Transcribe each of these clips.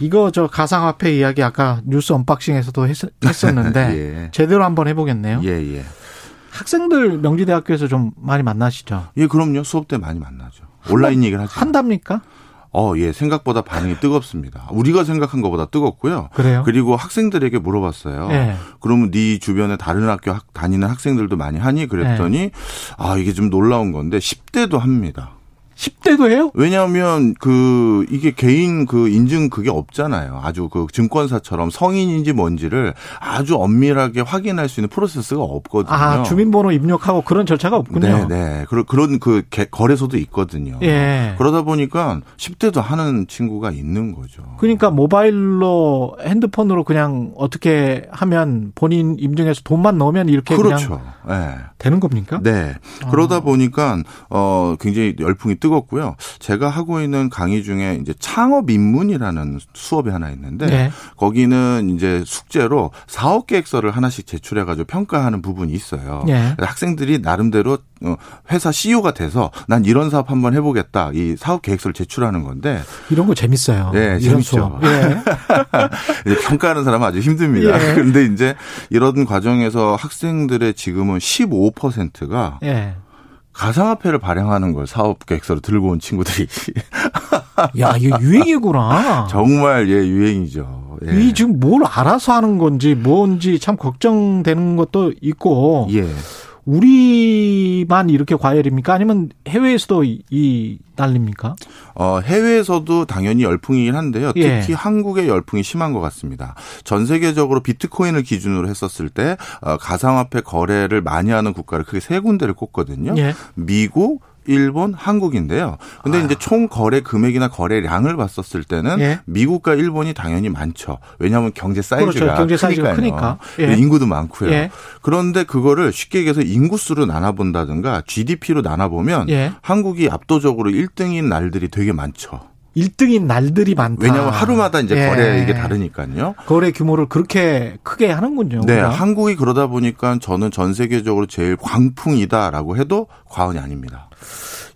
이거 저 가상화폐 이야기 아까 뉴스 언박싱에서도 했, 었는데 예. 제대로 한번 해보겠네요. 예, 예. 학생들 명지대학교에서 좀 많이 만나시죠? 예, 그럼요. 수업 때 많이 만나죠. 온라인 얘기를 하죠. 한답니까? 어, 예, 생각보다 반응이 뜨겁습니다. 우리가 생각한 것보다 뜨겁고요. 그래요? 그리고 학생들에게 물어봤어요. 예. 그러면 네 주변에 다른 학교 학, 다니는 학생들도 많이 하니 그랬더니 예. 아, 이게 좀 놀라운 건데 10대도 합니다. 10대도 해요? 왜냐하면 그 이게 개인 그 인증 그게 없잖아요. 아주 그 증권사처럼 성인인지 뭔지를 아주 엄밀하게 확인할 수 있는 프로세스가 없거든요. 아 주민번호 입력하고 그런 절차가 없군요. 네, 네. 그런 그런 그 거래소도 있거든요. 예. 그러다 보니까 10대도 하는 친구가 있는 거죠. 그러니까 모바일로 핸드폰으로 그냥 어떻게 하면 본인 임증해서 돈만 넣으면 이렇게 그렇죠. 그냥 네. 되는 겁니까? 네. 그러다 아. 보니까 어 굉장히 열풍이 뜨 겁고요. 제가 하고 있는 강의 중에 이제 창업 입문이라는 수업이 하나 있는데 네. 거기는 이제 숙제로 사업 계획서를 하나씩 제출해 가지고 평가하는 부분이 있어요. 네. 학생들이 나름대로 어, 회사 CEO가 돼서 난 이런 사업 한번 해 보겠다 이 사업 계획서를 제출하는 건데 이런 거 재밌어요. 네, 재밌죠. 예. 평가하는 사람은 아주 힘듭니다. 예. 근데 이제 이런 과정에서 학생들의 지금은 15%가 예. 가상화폐를 발행하는 걸 사업 계획서로 들고 온 친구들이. 야, 이거 유행이구나. 정말 예, 유행이죠. 예. 이 지금 뭘 알아서 하는 건지 뭔지 참 걱정되는 것도 있고. 예. 우리만 이렇게 과열입니까? 아니면 해외에서도 이 난립니까? 어, 해외에서도 당연히 열풍이긴 한데요. 예. 특히 예. 한국의 열풍이 심한 것 같습니다. 전 세계적으로 비트코인을 기준으로 했었을 때 어, 가상화폐 거래를 많이 하는 국가를 크게 세 군데를 꼽거든요. 예. 미국, 일본, 한국인데요. 근데 아. 이제 총 거래 금액이나 거래량을 봤었을 때는 예. 미국과 일본이 당연히 많죠. 왜냐하면 경제 사이즈가 그렇죠. 경제 사이즈가 크니까 예. 인구도 많고요. 예. 그런데 그거를 쉽게 얘기해서 인구수로 나눠 본다든가 GDP로 나눠 보면 예. 한국이 압도적으로 1등인 날들이 되게 많죠. 1등인 날들이 많다. 왜냐하면 하루마다 이제 예. 거래 이게 다르니까요. 거래 규모를 그렇게 크게 하는군요. 네, 우리가. 한국이 그러다 보니까 저는 전 세계적으로 제일 광풍이다라고 해도 과언이 아닙니다.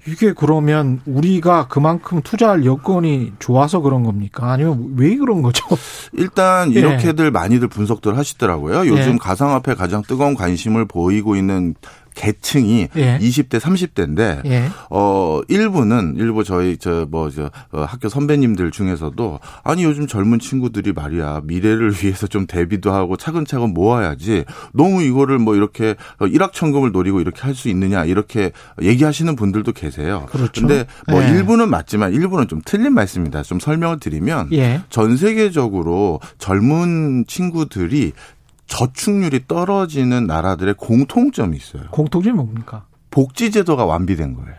이게 그러면 우리가 그만큼 투자할 여건이 좋아서 그런 겁니까? 아니면 왜 그런 거죠? 일단 이렇게들 예. 많이들 분석들 하시더라고요. 요즘 예. 가상화폐 가장 뜨거운 관심을 보이고 있는 계층이 예. 20대, 30대인데 예. 어 일부는 일부 저희 저 뭐저 뭐, 어, 학교 선배님들 중에서도 아니 요즘 젊은 친구들이 말이야 미래를 위해서 좀 대비도 하고 차근차근 모아야지 너무 이거를 뭐 이렇게 일확천금을 노리고 이렇게 할 수 있느냐 이렇게 얘기하시는 분들도 계세요. 그렇죠. 근데 뭐 예. 일부는 맞지만 일부는 좀 틀린 말씀입니다. 좀 설명을 드리면 예. 전 세계적으로 젊은 친구들이 저축률이 떨어지는 나라들의 공통점이 있어요. 공통점이 뭡니까? 복지제도가 완비된 거예요.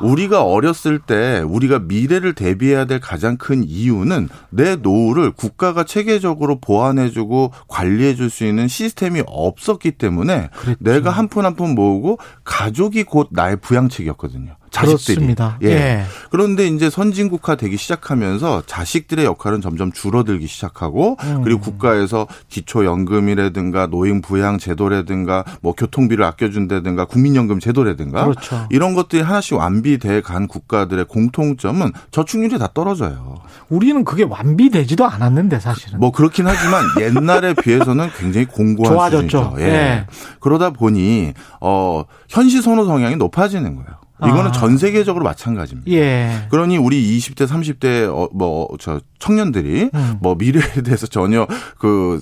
우리가 어렸을 때 우리가 미래를 대비해야 될 가장 큰 이유는 내 노후를 국가가 체계적으로 보완해주고 관리해줄 수 있는 시스템이 없었기 때문에 그랬죠. 내가 한 푼 한 푼 모으고 가족이 곧 나의 부양책이었거든요. 자식들이. 그렇습니다. 예. 예. 그런데 이제 선진국화 되기 시작하면서 자식들의 역할은 점점 줄어들기 시작하고 음. 그리고 국가에서 기초연금이라든가 노인 부양 제도라든가 뭐 교통비를 아껴준다든가 국민연금 제도라든가 그렇죠. 이런 것들이 하나씩 완비돼 간 국가들의 공통점은 저축률이 다 떨어져요. 우리는 그게 완비되지도 않았는데 사실은. 뭐 그렇긴 하지만 옛날에 비해서는 굉장히 공고한 좋아졌죠. 수준이죠. 예. 예. 그러다 보니 어 현시 선호 성향이 높아지는 거예요. 이거는 아. 전 세계적으로 마찬가지입니다. 예. 그러니 우리 20대, 30대 어, 뭐저 청년들이 음. 뭐 미래에 대해서 전혀 그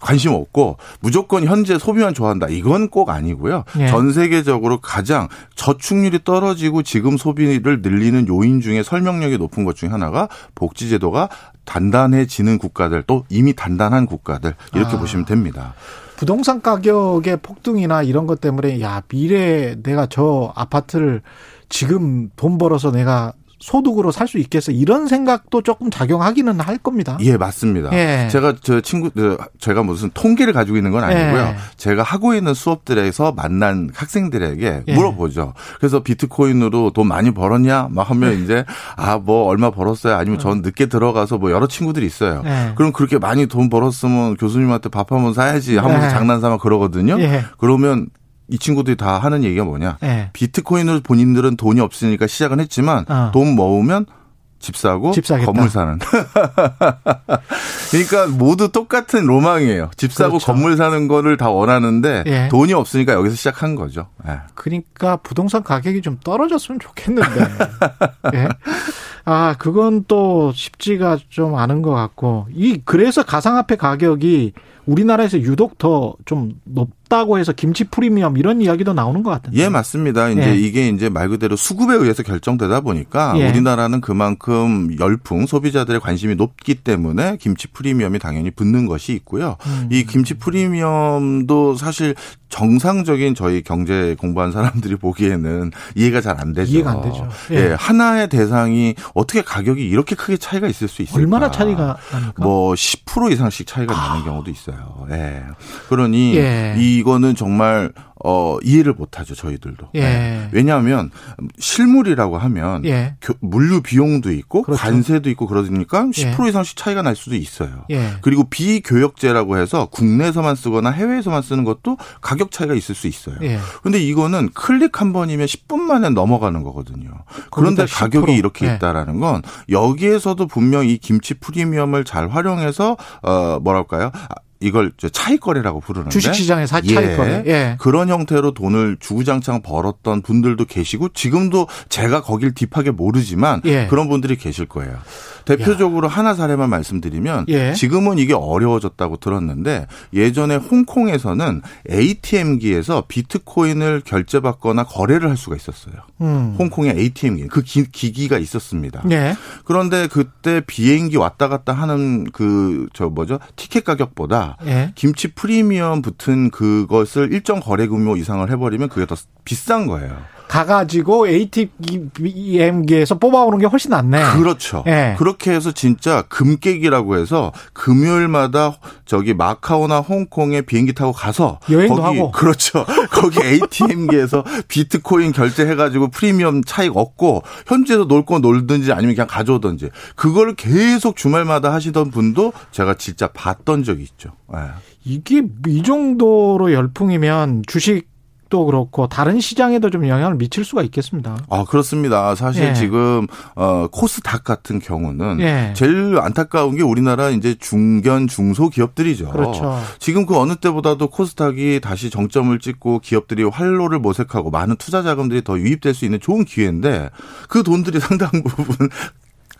관심 없고 무조건 현재 소비만 좋아한다. 이건 꼭 아니고요. 예. 전 세계적으로 가장 저축률이 떨어지고 지금 소비를 늘리는 요인 중에 설명력이 높은 것 중에 하나가 복지제도가 단단해지는 국가들 또 이미 단단한 국가들 이렇게 아. 보시면 됩니다. 부동산 가격의 폭등이나 이런 것 때문에 야 미래에 내가 저 아파트를 지금 돈 벌어서 내가 소득으로 살 수 있겠어 이런 생각도 조금 작용하기는 할 겁니다. 예, 맞습니다. 예. 제가 저 친구 제가 무슨 통계를 가지고 있는 건 아니고요. 예. 제가 하고 있는 수업들에서 만난 학생들에게 예. 물어보죠. 그래서 비트코인으로 돈 많이 벌었냐? 막 하면 예. 이제 아 뭐 얼마 벌었어요? 아니면 전 어. 늦게 들어가서 뭐 여러 친구들이 있어요. 예. 그럼 그렇게 많이 돈 벌었으면 교수님한테 밥 한 번 사야지 하면서 장난삼아 그러거든요. 그러면 이 친구들이 다 하는 얘기가 뭐냐. 네. 비트코인으로 본인들은 돈이 없으니까 시작은 했지만 어. 돈 모으면 집 사고 집 건물 사는. 그러니까 모두 똑같은 로망이에요. 집 사고 그렇죠. 건물 사는 거를 다 원하는데 예. 돈이 없으니까 여기서 시작한 거죠. 예. 그러니까 부동산 가격이 좀 떨어졌으면 좋겠는데. 예. 아, 그건 또 쉽지가 좀 않은 것 같고 이 그래서 가상화폐 가격이 우리나라에서 유독 더 좀 높다고 해서 김치 프리미엄 이런 이야기도 나오는 것 같은데. 예, 맞습니다. 이제 예. 이게 이제 말 그대로 수급에 의해서 결정되다 보니까 예. 우리나라는 그만큼 열풍 소비자들의 관심이 높기 때문에 김치 프리미엄이 당연히 붙는 것이 있고요. 음. 이 김치 프리미엄도 사실 정상적인 저희 경제 공부한 사람들이 보기에는 이해가 잘 안 되죠. 이해가 안 되죠. 예. 예. 하나의 대상이 어떻게 가격이 이렇게 크게 차이가 있을 수 있을까? 얼마나 차이가 납니까? 뭐10% 이상씩 차이가 아. 나는 경우도 있어요. 예. 그러니 예. 이거는 정말 어, 이해를 못 하죠, 저희들도. 예. 네. 왜냐하면 실물이라고 하면 예. 물류 비용도 있고 그렇죠. 관세도 있고 그러니까 10% 예. 이상씩 차이가 날 수도 있어요. 예. 그리고 비교역제라고 해서 국내에서만 쓰거나 해외에서만 쓰는 것도 가격 차이가 있을 수 있어요. 그런데 예. 이거는 클릭 한 번이면 10분 만에 넘어가는 거거든요. 그런데 가격이 이렇게 예. 있다라는 건 여기에서도 분명 이 김치 프리미엄을 잘 활용해서 어 뭐랄까요? 이걸 차익거래라고 부르는데 주식시장의 차익거래 예. 예. 그런 형태로 돈을 주구장창 벌었던 분들도 계시고 지금도 제가 거길 딥하게 모르지만 예. 그런 분들이 계실 거예요. 대표적으로 야. 하나 사례만 말씀드리면 예. 지금은 이게 어려워졌다고 들었는데 예전에 홍콩에서는 ATM기에서 비트코인을 결제받거나 거래를 할 수가 있었어요. 음. 홍콩의 ATM기 그 기, 기가 있었습니다. 예. 그런데 그때 비행기 왔다 갔다 하는 그 저 뭐죠 티켓 가격보다 예. 김치 프리미엄 붙은 그것을 일정 거래 규모 이상을 해버리면 그게 더 비싼 거예요. 가가지고 ATM기에서 뽑아오는 게 훨씬 낫네. 그렇죠. 네. 그렇게 해서 진짜 금깨기라고 해서 금요일마다 저기 마카오나 홍콩에 비행기 타고 가서 여행도 거기, 하고 그렇죠. 거기 ATM기에서 비트코인 결제해가지고 프리미엄 차익 얻고 현지에서 놀 거 놀든지 아니면 그냥 가져오든지 그걸 계속 주말마다 하시던 분도 제가 진짜 봤던 적이 있죠. 네. 이게 이 정도로 열풍이면 주식 도 그렇고 다른 시장에도 좀 영향을 미칠 수가 있겠습니다. 아 그렇습니다. 사실 예. 지금 어 코스닥 같은 경우는 예. 제일 안타까운 게 우리나라 이제 중견 중소 기업들이죠. 그렇죠. 지금 그 어느 때보다도 코스닥이 다시 정점을 찍고 기업들이 활로를 모색하고 많은 투자 자금들이 더 유입될 수 있는 좋은 기회인데 그 돈들이 상당 부분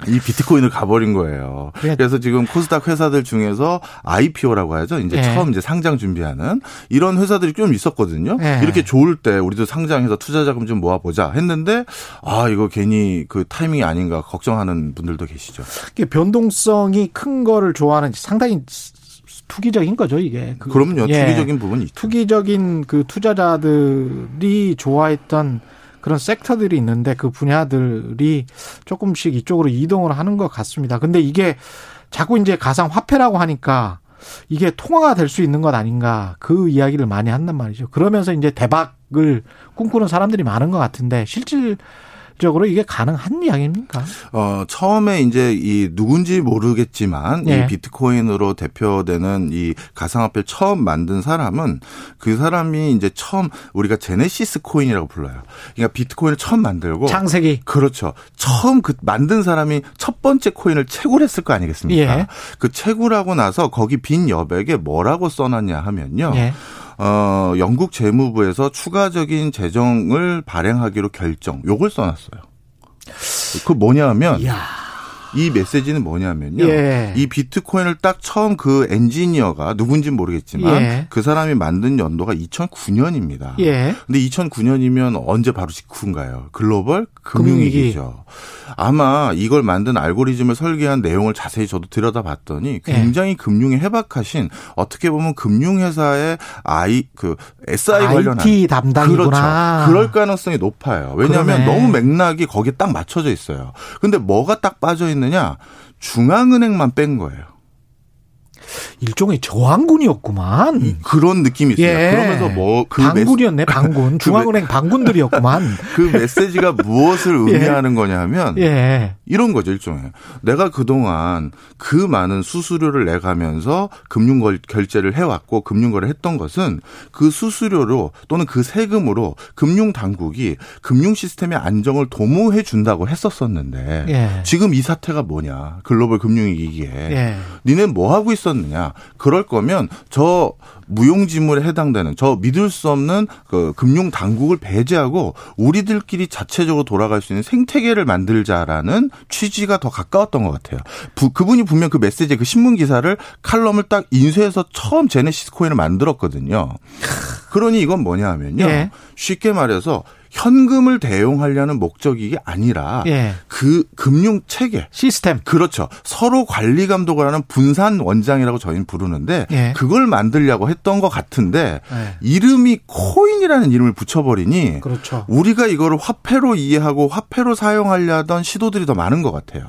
이 비트코인을 가버린 거예요. 네. 그래서 지금 코스닥 회사들 중에서 IPO라고 하죠. 이제 네. 처음 이제 상장 준비하는 이런 회사들이 좀 있었거든요. 네. 이렇게 좋을 때 우리도 상장해서 투자 자금 좀 모아보자 했는데 아 이거 괜히 그 타이밍이 아닌가 걱정하는 분들도 계시죠. 변동성이 큰 거를 좋아하는 상당히 투기적인 거죠 이게. 그, 럼요 예. 투기적인 부분이 있죠. 투기적인 그 투자자들이 좋아했던 그런 섹터들이 있는데 그 분야들이 조금씩 이쪽으로 이동을 하는 것 같습니다. 근데 이게 자꾸 이제 가상 화폐라고 하니까 이게 통화가 될 수 있는 것 아닌가 그 이야기를 많이 한단 말이죠. 그러면서 이제 대박을 꿈꾸는 사람들이 많은 것 같은데 실질 적으로 이게 가능한 이야기입니까? 어, 처음에 이제 이 누군지 모르겠지만 네. 이 비트코인으로 대표되는 이 가상화폐 처음 만든 사람은 그 사람이 이제 처음 우리가 제네시스 코인이라고 불러요. 그러니까 비트코인을 처음 만들고 창세기 그렇죠. 처음 그 만든 사람이 첫 번째 코인을 채굴 했을 거 아니겠습니까? 예. 그 채굴하고 나서 거기 빈 여백에 뭐라고 써놨냐 하면요. 예. 어, 영국 재무부에서 추가적인 재정을 발행하기로 결정. 요걸 써놨어요. 그 뭐냐 하면 이야. 이 메시지는 뭐냐면요. 예. 이 비트코인을 딱 처음 그 엔지니어가 누군지 모르겠지만 예. 그 사람이 만든 연도가 2009년입니다. 예. 근데 2009년이면 언제 바로 직후인가요? 글로벌 금융위기죠. 아마 이걸 만든 알고리즘을 설계한 내용을 자세히 저도 들여다봤더니 예. 굉장히 금융에 해박하신 어떻게 보면 금융회사의 I 그 SI 관련한 IT 담당이구나. 그렇죠. 그럴 가능성이 높아요. 왜냐하면 그러네. 너무 맥락이 거기에 딱 맞춰져 있어요. 근데 뭐가 딱 빠져 있 느냐? 중앙은행만 뺀 거예요. 일종의 저항군이었구만. 그런 느낌이 있어요. 예. 그러면서 뭐그 방군이었네, 방군. 그 중앙은행 방군들이었구만. 그 메시지가 무엇을 예. 의미하는 예. 거냐면 예. 이런 거죠, 일종의. 내가 그동안 그 많은 수수료를 내 가면서 금융 결제를 해 왔고 금융 거래를 했던 것은 그 수수료로 또는 그 세금으로 금융 당국이 금융 시스템의 안정을 도모해 준다고 했었었는데 예. 지금 이 사태가 뭐냐? 글로벌 금융 위기에 예. 니네 뭐 하고 있었 느냐? 그럴 거면 저 무용지물에 해당되는 저 믿을 수 없는 그 금융 당국을 배제하고 우리들끼리 자체적으로 돌아갈 수 있는 생태계를 만들자라는 취지가 더 가까웠던 것 같아요. 부, 그분이 분명 그 메시지 그 신문 기사를 칼럼을 딱 인쇄해서 처음 제네시스 코인을 만들었거든요. 그러니 이건 뭐냐 하면요. 예. 쉽게 말해서 현금을 대용하려는 목적이 아니라 예. 그 금융 체계 시스템 그렇죠 서로 관리 감독을 하는 분산 원장이라고 저희는 부르는데 예. 그걸 만들려고 했던 것 같은데 예. 이름이 코인이라는 이름을 붙여버리니 그렇죠. 우리가 이거를 화폐로 이해하고 화폐로 사용하려던 시도들이 더 많은 것 같아요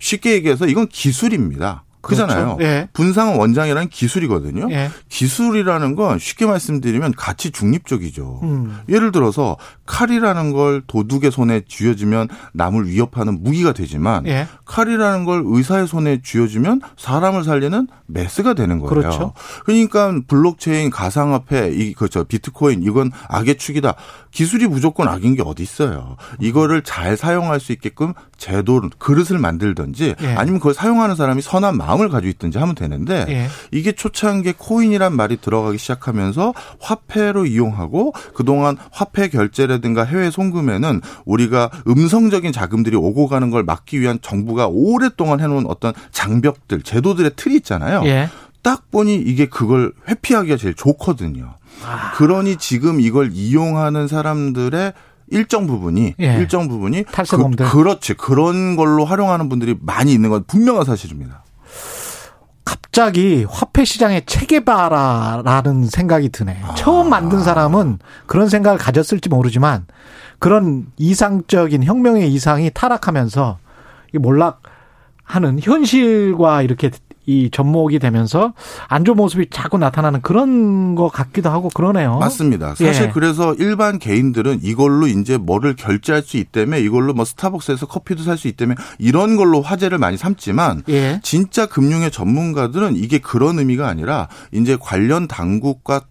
쉽게 얘기해서 이건 기술입니다. 그잖아요. 그렇죠. 예. 분산 원장이라는 기술이거든요. 예. 기술이라는 건 쉽게 말씀드리면 가치 중립적이죠. 음. 예를 들어서 칼이라는 걸 도둑의 손에 쥐어주면 남을 위협하는 무기가 되지만 예. 칼이라는 걸 의사의 손에 쥐어주면 사람을 살리는 메스가 되는 거예요. 그렇죠. 그러니까 블록체인, 가상화폐, 이 그저 비트코인 이건 악의 축이다. 기술이 무조건 악인 게 어디 있어요. 이거를 잘 사용할 수 있게끔 제도 그릇을 만들든지 예. 아니면 그걸 사용하는 사람이 선한 마음을 가지고 있든지 하면 되는데 예. 이게 초창기에 코인이란 말이 들어가기 시작하면서 화폐로 이용하고 그동안 화폐 결제 라든가 해외 송금에는 우리가 음성적인 자금들이 오고 가는 걸 막기 위한 정부가 오랫동안 해놓은 어떤 장벽들 제도들의 틀이 있잖아요. 예. 딱 보니 이게 그걸 회피하기가 제일 좋거든요. 아. 그러니 지금 이걸 이용하는 사람들의 일정 부분이 예. 일정 부분이 탈세범들 그, 그렇지 그런 걸로 활용하는 분들이 많이 있는 건 분명한 사실입니다. 갑자기 화폐 시장의 체계바라라는 생각이 드네. 아. 처음 만든 사람은 그런 생각을 가졌을지 모르지만 그런 이상적인 혁명의 이상이 타락하면서 몰락하는 현실과 이렇게 이 접목이 되면서 안 좋은 모습이 자꾸 나타나는 그런 것 같기도 하고 그러네요. 맞습니다. 사실 예. 그래서 일반 개인들은 이걸로 이제 뭐를 결제할 수 있다며 이걸로 뭐 스타벅스에서 커피도 살 수 있다며 이런 걸로 화제를 많이 삼지만 예. 진짜 금융의 전문가들은 이게 그런 의미가 아니라 이제 관련 당국과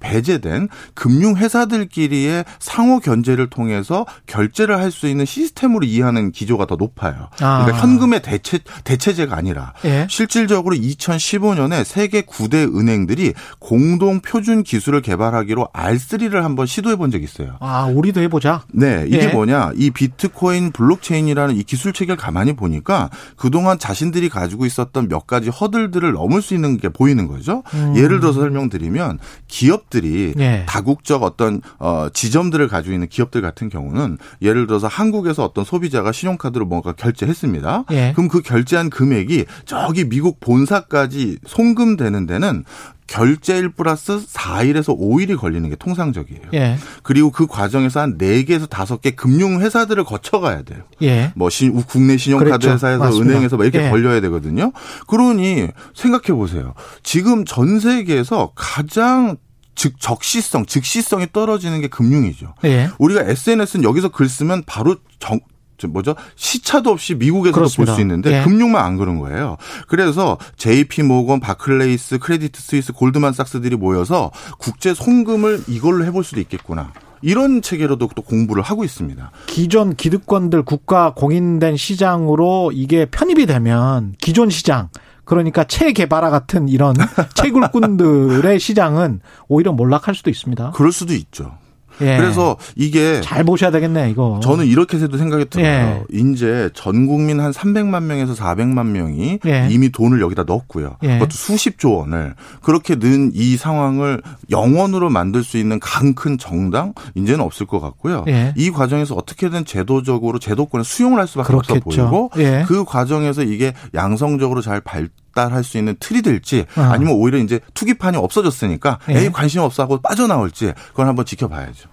배제된 금융회사들끼리의 상호 견제를 통해서 결제를 할 수 있는 시스템으로 이해하는 기조가 더 높아요. 아. 그러니까 현금의 대체 대체제가 아니라 예. 실질적으로 2015년에 세계 9대 은행들이 공동 표준 기술을 개발하기로 R3를 한번 시도해 본 적이 있어요. 아, 우리도 해 보자. 네, 이게 예. 뭐냐? 이 비트코인 블록체인이라는 이 기술 체계를 가만히 보니까 그동안 자신들이 가지고 있었던 몇 가지 허들들을 넘을 수 있는 게 보이는 거죠. 음. 예를 들어서 설명드리면 기업들 기업들이 예. 다국적 어떤 어 지점들을 가지고 있는 기업들 같은 경우는 예를 들어서 한국에서 어떤 소비자가 신용카드로 뭔가 결제했습니다. 예. 그럼 그 결제한 금액이 저기 미국 본사까지 송금되는 데는 결제일 플러스 4일에서 5일이 걸리는 게 통상적이에요. 예. 그리고 그 과정에서 한 4개에서 5개 금융회사들을 거쳐가야 돼요. 예. 뭐 신, 국내 신용카드 그렇죠. 회사에서 맞습니다. 은행에서 막 이렇게 예. 걸려야 되거든요. 그러니 생각해 보세요. 지금 전 세계에서 가장 즉 적시성, 즉시성이 떨어지는 게 금융이죠. 예. 우리가 SNS는 여기서 글 쓰면 바로 정, 뭐죠? 시차도 없이 미국에서도 볼 수 있는데 예. 금융만 안 그런 거예요. 그래서 JP 모건, 바클레이스, 크레디트 스위스, 골드만삭스들이 모여서 국제 송금을 이걸로 해볼 수도 있겠구나. 이런 체계로도 또 공부를 하고 있습니다. 기존 기득권들 국가 공인된 시장으로 이게 편입이 되면 기존 시장 그러니까 체개발화 같은 이런 채굴꾼들의 시장은 오히려 몰락할 수도 있습니다. 그럴 수도 있죠. 예. 그래서 이게 잘 보셔야 되겠네 이거. 저는 이렇게도 생각이 들어요. 예. 이제 전 국민 한 300만 명에서 400만 명이 예. 이미 돈을 여기다 넣었고요. 예. 그것도 수십조 원을 그렇게 는 이 상황을 영원으로 만들 수 있는 강 큰 정당 이제는 없을 것 같고요. 예. 이 과정에서 어떻게든 제도적으로 제도권에 수용을 할 수밖에 그렇겠죠. 없어 보이고 예. 그 과정에서 이게 양성적으로 잘 발. 발달할 수 있는 틀이 될지 어. 아니면 오히려 이제 투기판이 없어졌으니까 예. 에이 관심 없어 하고 빠져나올지 그걸 한번 지켜봐야죠.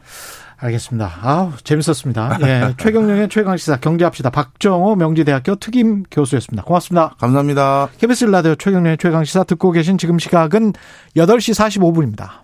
알겠습니다. 아 재밌었습니다. 예. 최경영의 최강시사 경제합시다. 박정호 명지대학교 특임 교수였습니다. 고맙습니다. 감사합니다. KBS 라디오 최경영의 최강시사 듣고 계신 지금 시각은 8시 45분입니다.